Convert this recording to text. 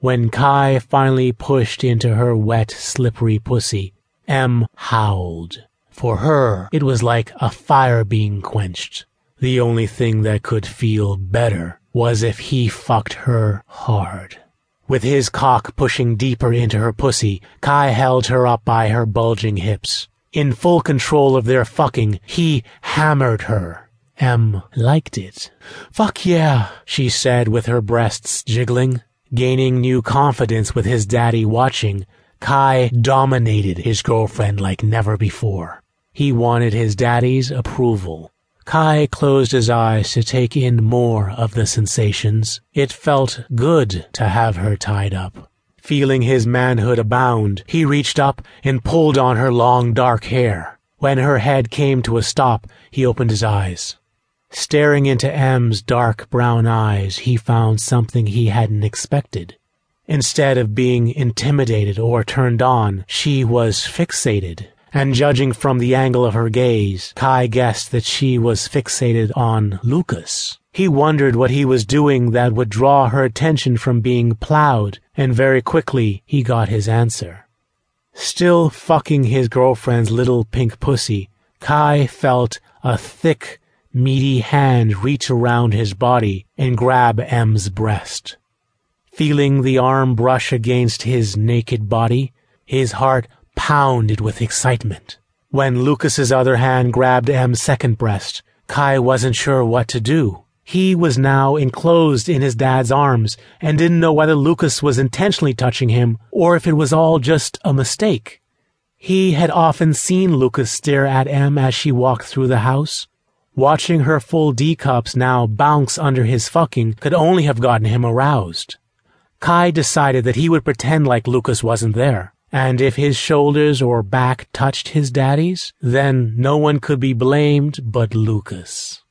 When Kai finally pushed into her wet, slippery pussy, Em howled. For her, it was like a fire being quenched. The only thing that could feel better was if he fucked her hard. With his cock pushing deeper into her pussy, Kai held her up by her bulging hips. In full control of their fucking, he hammered her. Em liked it. Fuck yeah, she said with her breasts jiggling. Gaining new confidence with his daddy watching, Kai dominated his girlfriend like never before. He wanted his daddy's approval. Kai closed his eyes to take in more of the sensations. It felt good to have her tied up. Feeling his manhood abound, he reached up and pulled on her long dark hair. When her head came to a stop, he opened his eyes. Staring into Em's dark brown eyes, he found something he hadn't expected. Instead of being intimidated or turned on, she was fixated. And judging from the angle of her gaze, Kai guessed that she was fixated on Lucas. He wondered what he was doing that would draw her attention from being plowed, and very quickly he got his answer. Still fucking his girlfriend's little pink pussy, Kai felt a thick, meaty hand reach around his body and grab Em's breast. Feeling the arm brush against his naked body, his heart pounded with excitement. When Lucas's other hand grabbed Em's second breast, Kai wasn't sure what to do. He was now enclosed in his dad's arms and didn't know whether Lucas was intentionally touching him or if it was all just a mistake. He had often seen Lucas stare at Em as she walked through the house. Watching her full D cups now bounce under his fucking could only have gotten him aroused. Kai decided that he would pretend like Lucas wasn't there, and if his shoulders or back touched his daddy's, then no one could be blamed but Lucas.